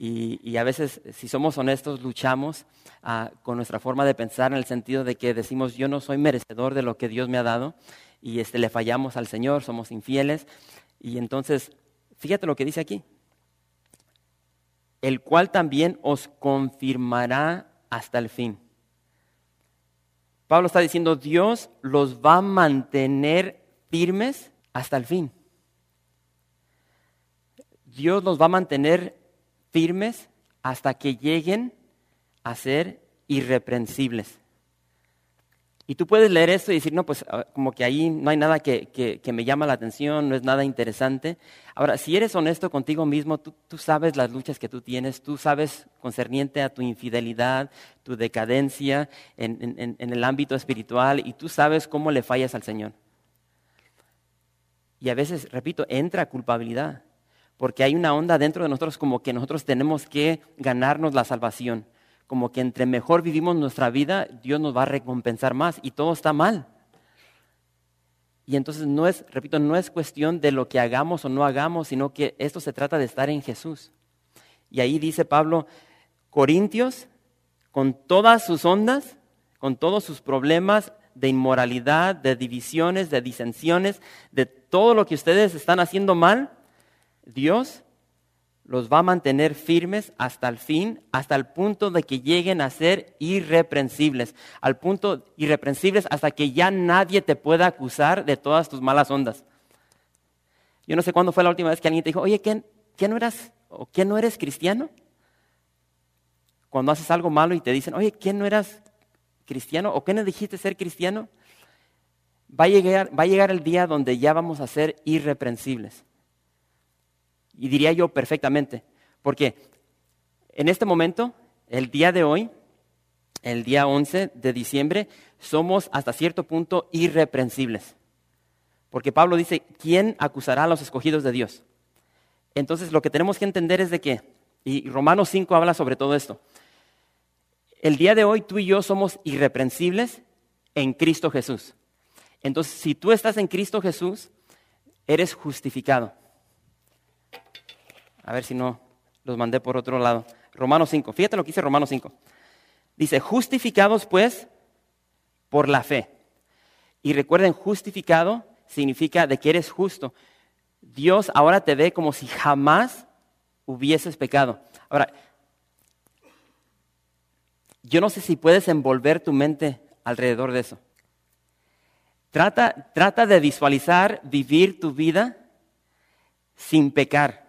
Y, a veces, si somos honestos, luchamos ah, con nuestra forma de pensar en el sentido de que decimos, yo no soy merecedor de lo que Dios me ha dado, y este, le fallamos al Señor, somos infieles. Y entonces, fíjate lo que dice aquí, el cual también os confirmará hasta el fin. Pablo está diciendo, Dios los va a mantener firmes hasta el fin. Dios los va a mantener firmes hasta que lleguen a ser irreprensibles. Y tú puedes leer esto y decir, no, pues ah, como que ahí no hay nada que, me llama la atención, no es nada interesante. Ahora, si eres honesto contigo mismo, tú, sabes las luchas que tú tienes, tú sabes concerniente a tu infidelidad, tu decadencia en, en el ámbito espiritual y tú sabes cómo le fallas al Señor. Y a veces, repito, entra culpabilidad porque hay una onda dentro de nosotros como que nosotros tenemos que ganarnos la salvación, como que entre mejor vivimos nuestra vida, Dios nos va a recompensar más y todo está mal. Y entonces no es, repito, no es cuestión de lo que hagamos o no hagamos, sino que esto se trata de estar en Jesús. Y ahí dice Pablo, Corintios, con todas sus ondas, con todos sus problemas de inmoralidad, de divisiones, de disensiones, de todo lo que ustedes están haciendo mal, Dios los va a mantener firmes hasta el fin, hasta el punto de que lleguen a ser irreprensibles, al punto irreprensibles hasta que ya nadie te pueda acusar de todas tus malas ondas. Yo no sé cuándo fue la última vez que alguien te dijo, oye, ¿qué, no eras o qué no eres cristiano? Cuando haces algo malo y te dicen, oye, ¿qué no eras cristiano? ¿O qué no dijiste ser cristiano? Va a llegar, va a llegar el día donde ya vamos a ser irreprensibles. Y diría yo perfectamente, porque en este momento, el día de hoy, el día 11 de diciembre, somos hasta cierto punto irreprensibles. Porque Pablo dice, ¿quién acusará a los escogidos de Dios? Entonces lo que tenemos que entender es de que, y Romanos 5 habla sobre todo esto, el día de hoy tú y yo somos irreprensibles en Cristo Jesús. Entonces, si tú estás en Cristo Jesús, eres justificado. A ver si no los mandé por otro lado. Romanos 5. Fíjate lo que dice Romanos 5. Dice, justificados pues por la fe. Y recuerden, justificado significa de que eres justo. Dios ahora te ve como si jamás hubieses pecado. Ahora, yo no sé si puedes envolver tu mente alrededor de eso. Trata, trata de visualizar vivir tu vida sin pecar.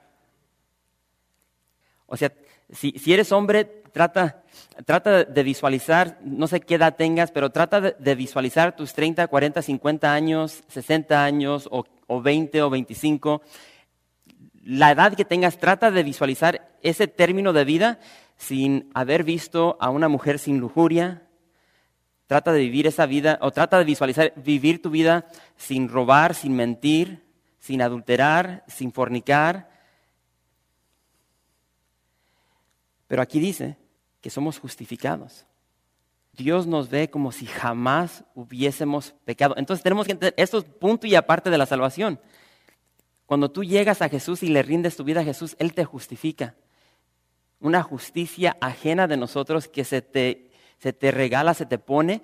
O sea, si, eres hombre, trata, trata de visualizar, no sé qué edad tengas, pero trata de, visualizar tus 30, 40, 50 años, 60 años o, o 20 o 25. La edad que tengas, trata de visualizar ese término de vida sin haber visto a una mujer sin lujuria, trata de vivir esa vida, o trata de visualizar vivir tu vida sin robar, sin mentir, sin adulterar, sin fornicar, Pero aquí dice que somos justificados. Dios nos ve como si jamás hubiésemos pecado. Entonces tenemos que entender, esto es punto y aparte de la salvación. Cuando tú llegas a Jesús y le rindes tu vida a Jesús, Él te justifica. Una justicia ajena de nosotros que se te, se te regala, se te pone.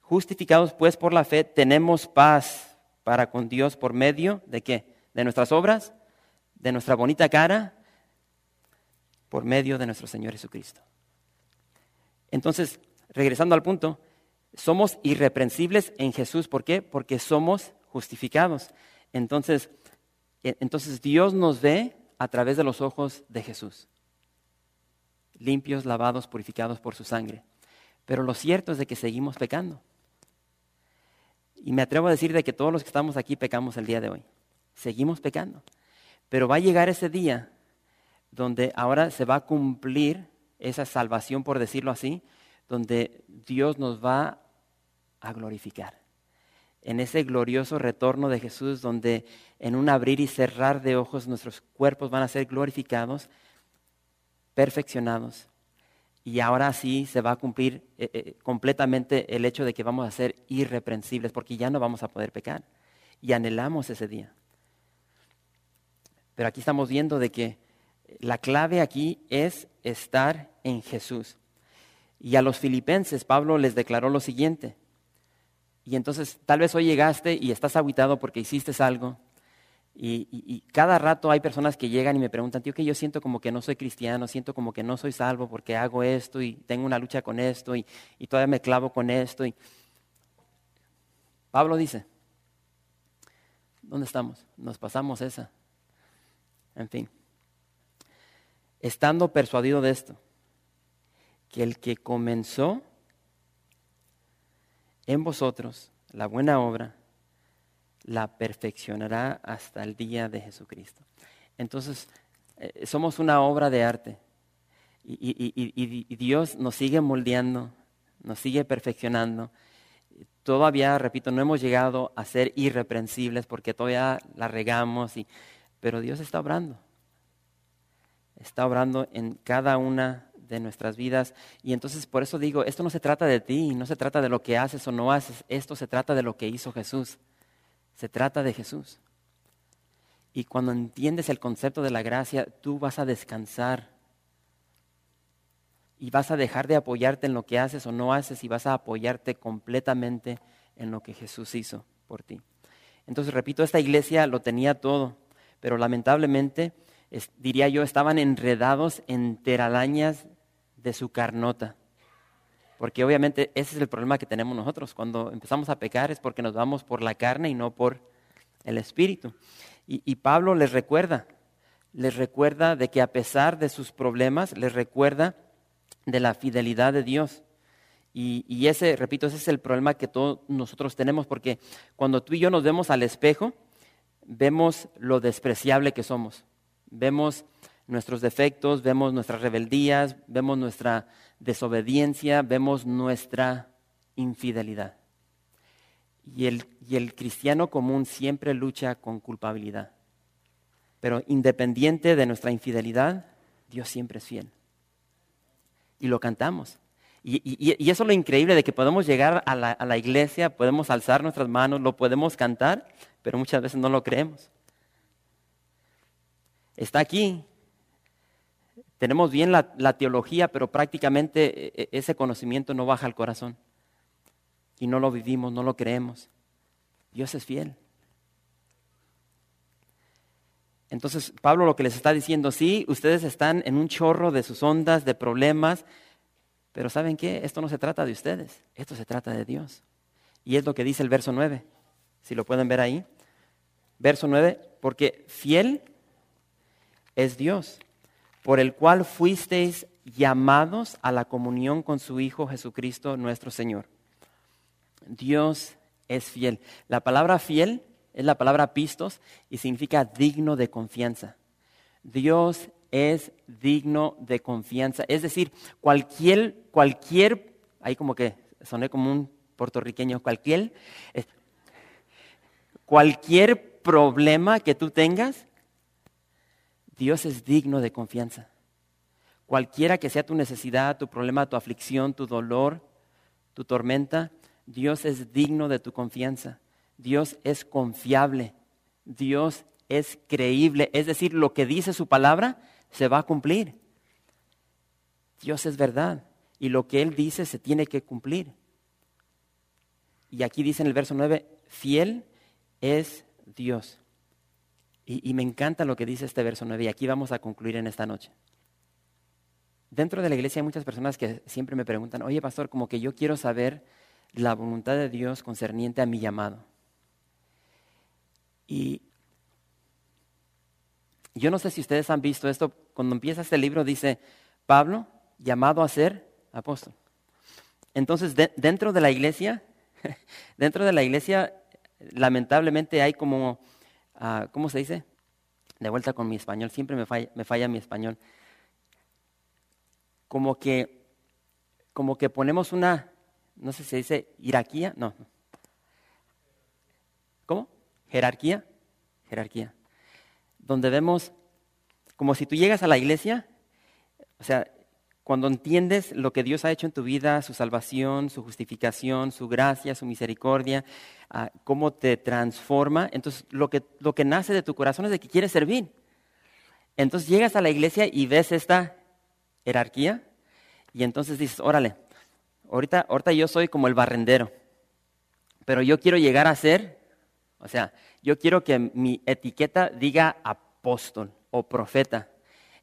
Justificados pues por la fe, tenemos paz para con Dios por medio de qué? De nuestras obras, de nuestra bonita cara, por medio de nuestro Señor Jesucristo. Entonces, regresando al punto, somos irreprensibles en Jesús. ¿Por qué? Porque somos justificados. Entonces, e, entonces Dios nos ve a través de los ojos de Jesús, limpios, lavados, purificados por su sangre. Pero lo cierto es de que seguimos pecando. Y me atrevo a decir de que todos los que estamos aquí pecamos el día de hoy. Seguimos pecando. Pero va a llegar ese día donde ahora se va a cumplir esa salvación, por decirlo así, donde Dios nos va a glorificar en ese glorioso retorno de Jesús, donde en un abrir y cerrar de ojos nuestros cuerpos van a ser glorificados, perfeccionados. Y ahora sí se va a cumplir eh, eh, completamente el hecho de que vamos a ser irreprensibles, porque ya no vamos a poder pecar. Y anhelamos ese día. Pero aquí estamos viendo de que la clave aquí es estar en Jesús. Y a los filipenses Pablo les declaró lo siguiente, y entonces tal vez hoy llegaste y estás aguitado porque hiciste algo. Y, cada rato hay personas que llegan y me preguntan, tío, que yo siento como que no soy cristiano, siento como que no soy salvo porque hago esto y tengo una lucha con esto y, y todavía me clavo con esto. Y... Pablo dice, ¿dónde estamos? Nos pasamos esa. En fin, estando persuadido de esto, que el que comenzó en vosotros la buena obra, la perfeccionará hasta el día de Jesucristo. Entonces, eh, somos una obra de arte y, Dios nos sigue moldeando, nos sigue perfeccionando. Todavía, repito, no hemos llegado a ser irreprensibles porque todavía la regamos, pero Dios está obrando. Está obrando en cada una de nuestras vidas. Y entonces por eso digo, esto no se trata de ti, no se trata de lo que haces o no haces, esto se trata de lo que hizo Jesús. Se trata de Jesús. Y cuando entiendes el concepto de la gracia, tú vas a descansar y vas a dejar de apoyarte en lo que haces o no haces y vas a apoyarte completamente en lo que Jesús hizo por ti. Entonces, repito, esta iglesia lo tenía todo, pero lamentablemente, diría yo, estaban enredados en teralañas de su carnota. Porque obviamente ese es el problema que tenemos nosotros. Cuando empezamos a pecar es porque nos vamos por la carne y no por el espíritu. Y, Pablo les recuerda, les recuerda de que a pesar de sus problemas, les recuerda de la fidelidad de Dios. Y, y, ese, repito, ese es el problema que todos nosotros tenemos, porque cuando tú y yo nos vemos al espejo, vemos lo despreciable que somos. Vemos nuestros defectos, vemos nuestras rebeldías, vemos nuestra desobediencia, vemos nuestra infidelidad. Y el, y el cristiano común siempre lucha con culpabilidad. Pero independiente de nuestra infidelidad, Dios siempre es fiel. Y lo cantamos. Y, y, eso es lo increíble de que podemos llegar a la, a la iglesia, podemos alzar nuestras manos, lo podemos cantar, pero muchas veces no lo creemos. Está aquí, tenemos bien la, teología, pero prácticamente e, e, ese conocimiento no baja al corazón. Y no lo vivimos, no lo creemos. Dios es fiel. Entonces, Pablo lo que les está diciendo, sí, ustedes están en un chorro de sus ondas, de problemas, pero ¿saben qué? Esto no se trata de ustedes, esto se trata de Dios. Y es lo que dice el verso 9, si lo pueden ver ahí. Verso 9, porque fiel es Dios por el cual fuisteis llamados a la comunión con su Hijo Jesucristo nuestro Señor. Dios es fiel. La palabra fiel es la palabra pistos y significa digno de confianza. Dios es digno de confianza. Es decir, cualquier, cualquier, ahí como que soné como un puertorriqueño, cualquier, cualquier problema que tú tengas, Dios es digno de confianza. Cualquiera que sea tu necesidad, tu problema, tu aflicción, tu dolor, tu tormenta, Dios es digno de tu confianza. Dios es confiable. Dios es creíble. Es decir, lo que dice su palabra se va a cumplir. Dios es verdad. Y lo que Él dice se tiene que cumplir. Y aquí dice en el verso 9, fiel es Dios. Y, me encanta lo que dice este verso 9 y aquí vamos a concluir en esta noche. dentro de la iglesia hay muchas personas que siempre me preguntan, oye pastor, como que yo quiero saber la voluntad de Dios concerniente a mi llamado. Y yo no sé si ustedes han visto esto, cuando empieza este libro dice, Pablo, llamado a ser apóstol. Entonces, dentro de la iglesia, dentro de la iglesia, lamentablemente hay como, ah, ¿cómo se dice? De vuelta con mi español, siempre me falla, me falla mi español. Como que, como que ponemos una, no sé si se dice jerarquía, no. ¿Cómo? Jerarquía, jerarquía. Donde vemos, como si tú llegas a la iglesia, o sea, cuando entiendes lo que Dios ha hecho en tu vida, su salvación, su justificación, su gracia, su misericordia, ah, cómo te transforma, entonces lo que, lo que nace de tu corazón es de que quieres servir. Entonces llegas a la iglesia y ves esta jerarquía y entonces dices, órale, ahorita, ahorita yo soy como el barrendero, pero yo quiero llegar a ser, o sea, yo quiero que mi etiqueta diga apóstol o profeta.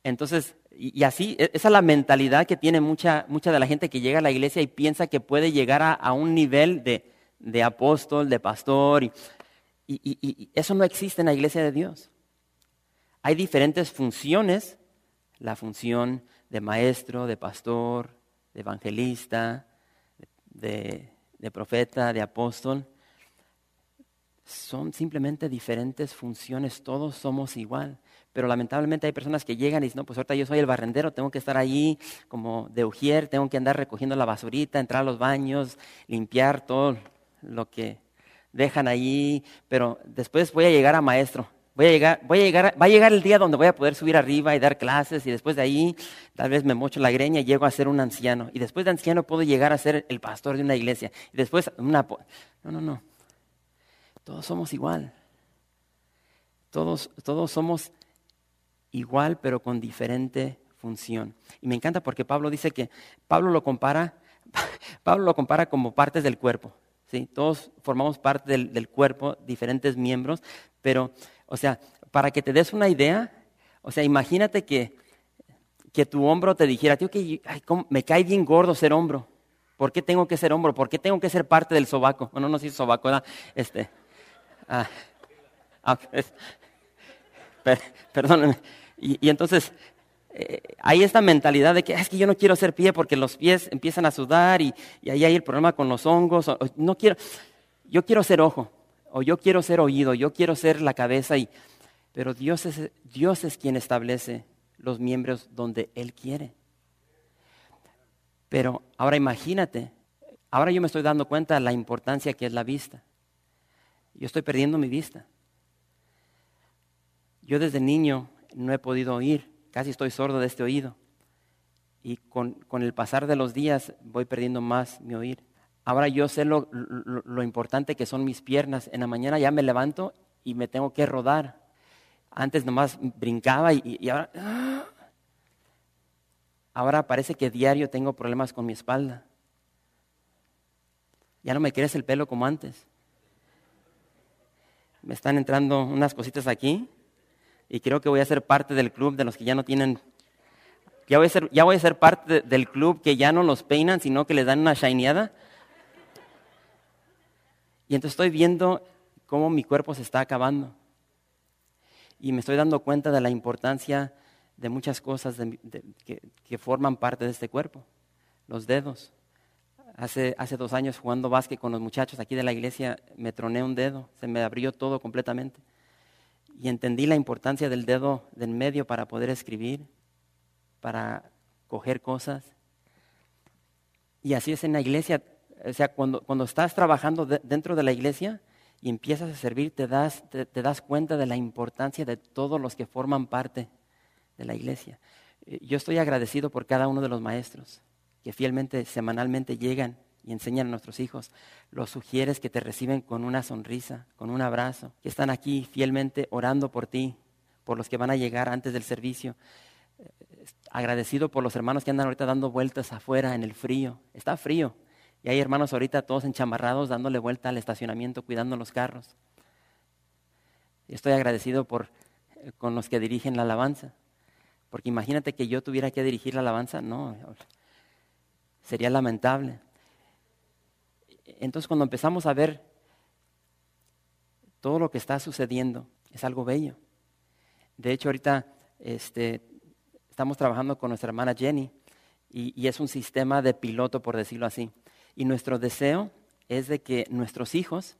Entonces, y, así, e, esa es la mentalidad que tiene mucha, mucha de la gente que llega a la iglesia y piensa que puede llegar a, un nivel de, de, apóstol, de pastor, y, y, eso no existe en la iglesia de Dios. Hay diferentes funciones, la función de maestro, de pastor, de evangelista, de, de profeta, de apóstol. Son simplemente diferentes funciones, todos somos igual. Pero lamentablemente hay personas que llegan y dicen, no, pues ahorita yo soy el barrendero, tengo que estar ahí como de ujier, tengo que andar recogiendo la basurita, entrar a los baños, limpiar todo lo que dejan ahí, pero después voy a llegar a maestro. Voy a llegar, voy a llegar, va a llegar el día donde voy a poder subir arriba y dar clases y después de ahí tal vez me mocho la greña y llego a ser un anciano. Y después de anciano puedo llegar a ser el pastor de una iglesia. Y después una... No, no, no. Todos somos igual. Todos, todos somos igual pero con diferente función. Y me encanta porque Pablo dice que Pablo lo compara, Pablo lo compara como partes del cuerpo. ¿sí? Todos formamos parte del, cuerpo, diferentes miembros, pero, o sea, para que te des una idea, o sea, imagínate que, que tu hombro te dijera, tío, que me cae bien gordo ser hombro. ¿Por qué tengo que ser hombro? ¿Por qué tengo que ser parte del sobaco? Bueno, no sé si sobaco, ¿verdad? Este, ah, ah perdónenme. Y, entonces eh, hay esta mentalidad de que es que yo no quiero ser pie porque los pies empiezan a sudar y, ahí hay el problema con los hongos. no quiero, yo quiero ser ojo, o yo quiero ser oído, yo quiero ser la cabeza. Y, pero Dios es, Dios es quien establece los miembros donde Él quiere. Pero ahora imagínate, ahora yo me estoy dando cuenta de la importancia que es la vista. Yo estoy perdiendo mi vista. Yo desde niño no he podido oír, casi estoy sordo de este oído. Y con, el pasar de los días voy perdiendo más mi oír. Ahora yo sé lo, importante que son mis piernas. En la mañana ya me levanto y me tengo que rodar. Antes nomás brincaba y, ahora... ¡ah! Ahora parece que diario tengo problemas con mi espalda. Ya no me crece el pelo como antes. Me están entrando unas cositas aquí y creo que voy a ser parte del club de los que ya no tienen, ya voy a ser, ya voy a ser parte del club que ya no los peinan, sino que les dan una shineada. Y entonces estoy viendo cómo mi cuerpo se está acabando. Y me estoy dando cuenta de la importancia de muchas cosas que, que, forman parte de este cuerpo. Los dedos. Hace, hace dos años jugando básquet con los muchachos aquí de la iglesia me troné un dedo, se me abrió todo completamente y entendí la importancia del dedo del medio para poder escribir, para coger cosas. Y así es en la iglesia. O sea, cuando, cuando estás trabajando dentro de la iglesia y empiezas a servir, te das, te, das cuenta de la importancia de todos los que forman parte de la iglesia. Eh, yo estoy agradecido por cada uno de los maestros que fielmente, semanalmente llegan y enseñan a nuestros hijos. Los sugieres que te reciben con una sonrisa, con un abrazo, que están aquí fielmente orando por ti, por los que van a llegar antes del servicio. Eh, agradecido por los hermanos que andan ahorita dando vueltas afuera en el frío. Está frío. Y hay hermanos ahorita todos enchamarrados dándole vuelta al estacionamiento, cuidando los carros. Estoy agradecido por, eh, con los que dirigen la alabanza. Porque imagínate que yo tuviera que dirigir la alabanza, no, sería lamentable. Entonces cuando empezamos a ver todo lo que está sucediendo, es algo bello. De hecho, ahorita este, estamos trabajando con nuestra hermana Jenny y, y, es un sistema de piloto, por decirlo así. Y nuestro deseo es de que nuestros hijos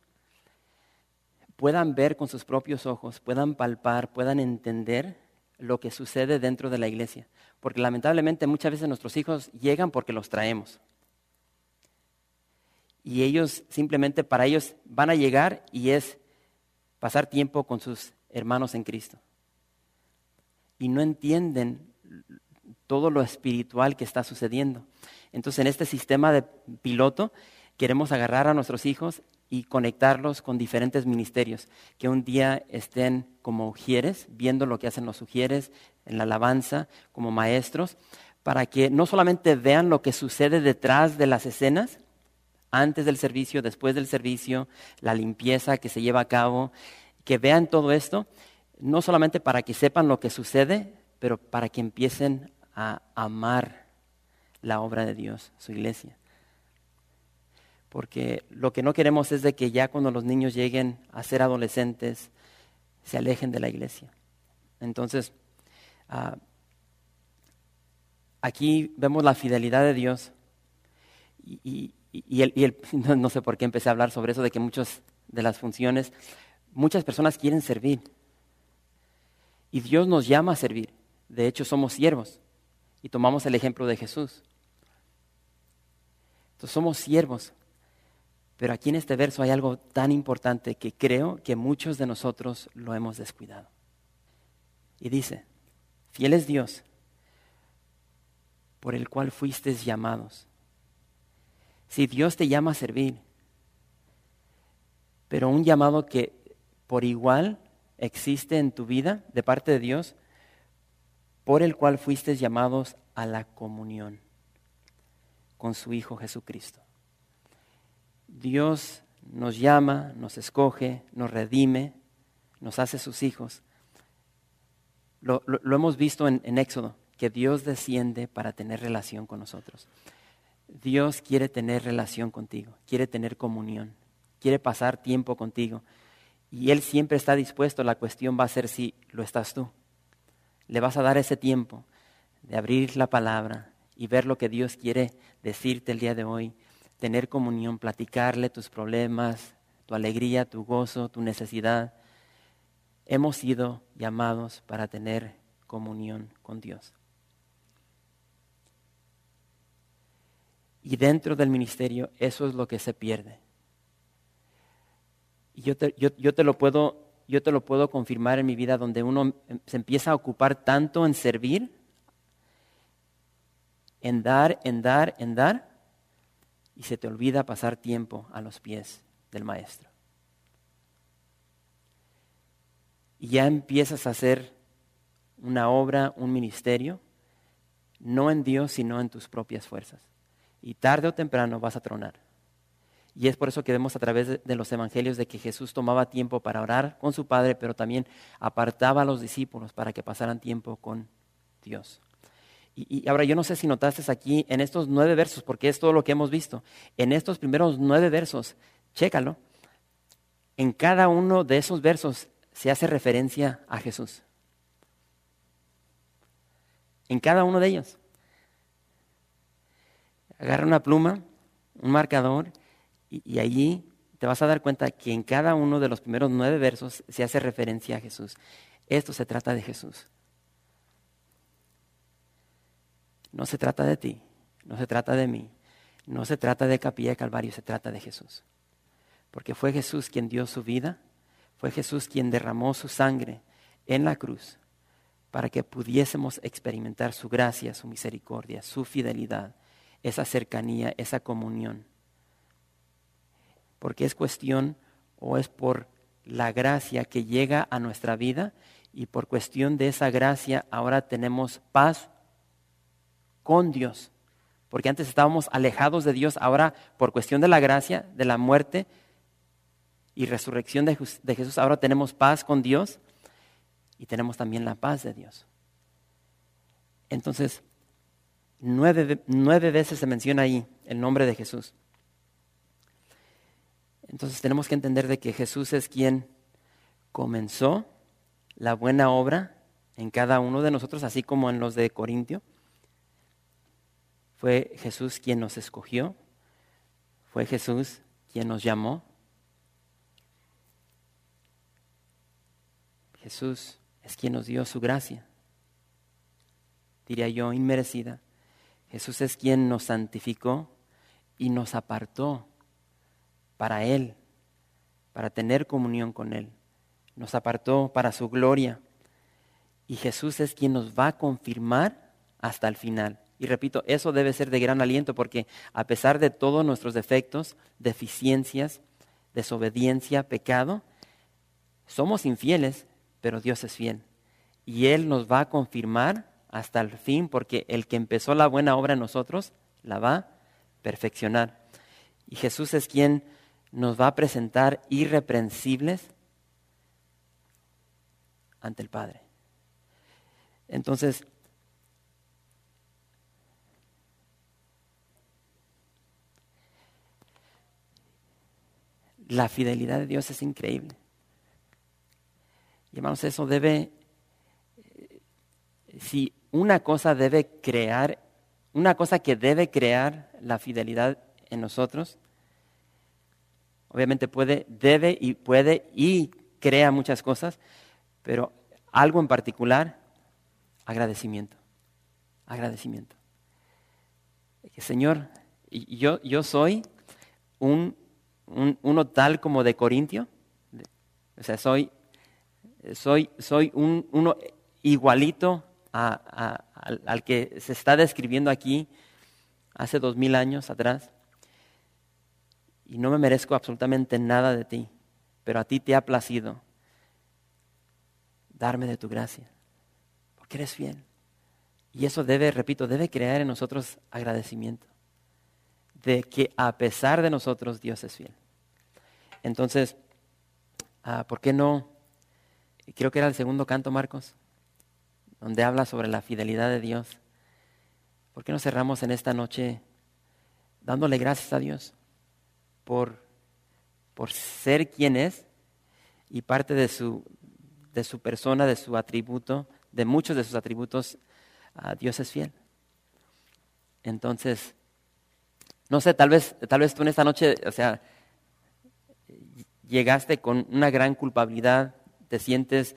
puedan ver con sus propios ojos, puedan palpar, puedan entender lo que sucede dentro de la iglesia. Porque lamentablemente muchas veces nuestros hijos llegan porque los traemos. Y ellos simplemente para ellos van a llegar y es pasar tiempo con sus hermanos en Cristo. Y no entienden todo lo espiritual que está sucediendo. Entonces en este sistema de piloto queremos agarrar a nuestros hijos y conectarlos con diferentes ministerios, que un día estén como ujieres, viendo lo que hacen los ujieres en la alabanza, como maestros, para que no solamente vean lo que sucede detrás de las escenas, antes del servicio, después del servicio, la limpieza que se lleva a cabo, que vean todo esto, no solamente para que sepan lo que sucede, pero para que empiecen a amar la obra de Dios, su iglesia porque lo que no queremos es de que ya cuando los niños lleguen a ser adolescentes, se alejen de la iglesia. Entonces, ah, aquí vemos la fidelidad de Dios y, no, sé por qué empecé a hablar sobre eso, de que muchas de las funciones, muchas personas quieren servir y Dios nos llama a servir. De hecho, somos siervos y tomamos el ejemplo de Jesús. Entonces, somos siervos. Pero aquí en este verso hay algo tan importante que creo que muchos de nosotros lo hemos descuidado. Y dice, fiel es Dios por el cual fuisteis llamados. Si Dios te llama a servir, pero un llamado que por igual existe en tu vida de parte de Dios, por el cual fuisteis llamados a la comunión con su Hijo Jesucristo. Dios nos llama, nos escoge, nos redime, nos hace sus hijos. Lo, hemos visto en, en Éxodo, que Dios desciende para tener relación con nosotros. Dios quiere tener relación contigo, quiere tener comunión, quiere pasar tiempo contigo. Y Él siempre está dispuesto. La cuestión va a ser si lo estás tú. Le vas a dar ese tiempo de abrir la palabra y ver lo que Dios quiere decirte el día de hoy tener comunión, platicarle tus problemas, tu alegría, tu gozo, tu necesidad. Hemos sido llamados para tener comunión con Dios. Y dentro del ministerio eso es lo que se pierde. Y yo te, lo puedo, lo puedo confirmar en mi vida donde uno se empieza a ocupar tanto en servir, en dar, en dar, en dar, y se te olvida pasar tiempo a los pies del Maestro. Y ya empiezas a hacer una obra, un ministerio, no en Dios, sino en tus propias fuerzas. Y tarde o temprano vas a tronar. Y es por eso que vemos a través de los evangelios de que Jesús tomaba tiempo para orar con su Padre, pero también apartaba a los discípulos para que pasaran tiempo con Dios. Y, ahora yo no sé si notaste aquí en estos nueve versos, porque es todo lo que hemos visto. En estos primeros nueve versos, chécalo, en cada uno de esos versos se hace referencia a Jesús. En cada uno de ellos. Agarra una pluma, un marcador, y, allí te vas a dar cuenta que en cada uno de los primeros nueve versos se hace referencia a Jesús. Esto se trata de Jesús. No se trata de ti, no se trata de mí, no se trata de Capilla de Calvario, se trata de Jesús. Porque fue Jesús quien dio su vida, fue Jesús quien derramó su sangre en la cruz para que pudiésemos experimentar su gracia, su misericordia, su fidelidad, esa cercanía, esa comunión. Porque es cuestión o es por la gracia que llega a nuestra vida y por cuestión de esa gracia ahora tenemos paz con Dios. Porque antes estábamos alejados de Dios, ahora por cuestión de la gracia, de la muerte y resurrección de, Jesús, ahora tenemos paz con Dios y tenemos también la paz de Dios. Entonces, nueve, nueve veces se menciona ahí el nombre de Jesús. Entonces tenemos que entender de que Jesús es quien comenzó la buena obra en cada uno de nosotros, así como en los de Corintio. Fue Jesús quien nos escogió, fue Jesús quien nos llamó. Jesús es quien nos dio su gracia, diría yo, inmerecida. Jesús es quien nos santificó y nos apartó para Él, para tener comunión con Él. Nos apartó para su gloria. Y Jesús es quien nos va a confirmar hasta el final. Y repito, eso debe ser de gran aliento porque a pesar de todos nuestros defectos, deficiencias, desobediencia, pecado, somos infieles, pero Dios es fiel. Y Él nos va a confirmar hasta el fin porque el que empezó la buena obra en nosotros la va a perfeccionar. Y Jesús es quien nos va a presentar irreprensibles ante el Padre. Entonces, la fidelidad de Dios es increíble. Y hermanos, eso debe, si una cosa debe crear, una cosa que debe crear la fidelidad en nosotros, obviamente puede, debe y puede y crea muchas cosas, pero algo en particular, agradecimiento, agradecimiento. Señor, yo, yo soy un, uno tal como de Corintio, o sea, soy, soy, soy un, uno igualito al, que se está describiendo aquí hace dos mil años atrás. Y no me merezco absolutamente nada de ti, pero a ti te ha placido darme de tu gracia, porque eres fiel. Y eso debe, repito, debe crear en nosotros agradecimiento, de que a pesar de nosotros Dios es fiel. Entonces, ah, ¿por qué no? Creo que era el segundo canto, Marcos donde habla sobre la fidelidad de Dios. ¿Por qué no cerramos en esta noche dándole gracias a Dios por, por ser quien es y parte de su, de su persona, de su atributo, de muchos de sus atributos, Dios es fiel? Entonces, no sé, tal vez, tal vez tú en esta noche, o sea, llegaste con una gran culpabilidad, te sientes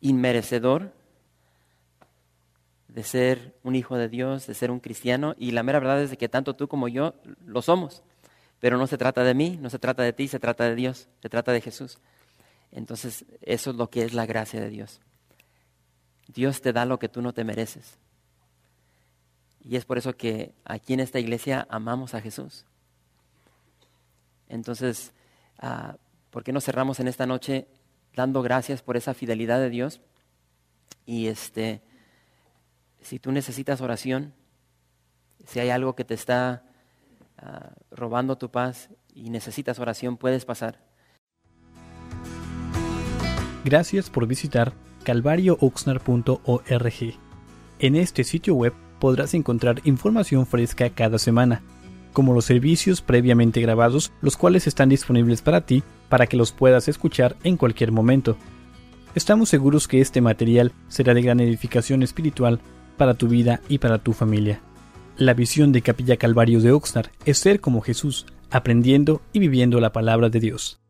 inmerecedor de ser un hijo de Dios, de ser un cristiano, y la mera verdad es que tanto tú como yo lo somos. Pero no se trata de mí, no se trata de ti, se trata de Dios, se trata de Jesús. Entonces, eso es lo que es la gracia de Dios. Dios te da lo que tú no te mereces. Y es por eso que aquí en esta iglesia amamos a Jesús. Entonces, ah, ¿por qué no cerramos en esta noche dando gracias por esa fidelidad de Dios? Y este si tú necesitas oración, si hay algo que te está ah, robando tu paz y necesitas oración, puedes pasar. Gracias por visitar calvariooxnar.org. En este sitio web podrás encontrar información fresca cada semana, como los servicios previamente grabados, los cuales están disponibles para ti para que los puedas escuchar en cualquier momento. Estamos seguros que este material será de gran edificación espiritual para tu vida y para tu familia. La visión de Capilla Calvario de Oxnard es ser como Jesús, aprendiendo y viviendo la palabra de Dios.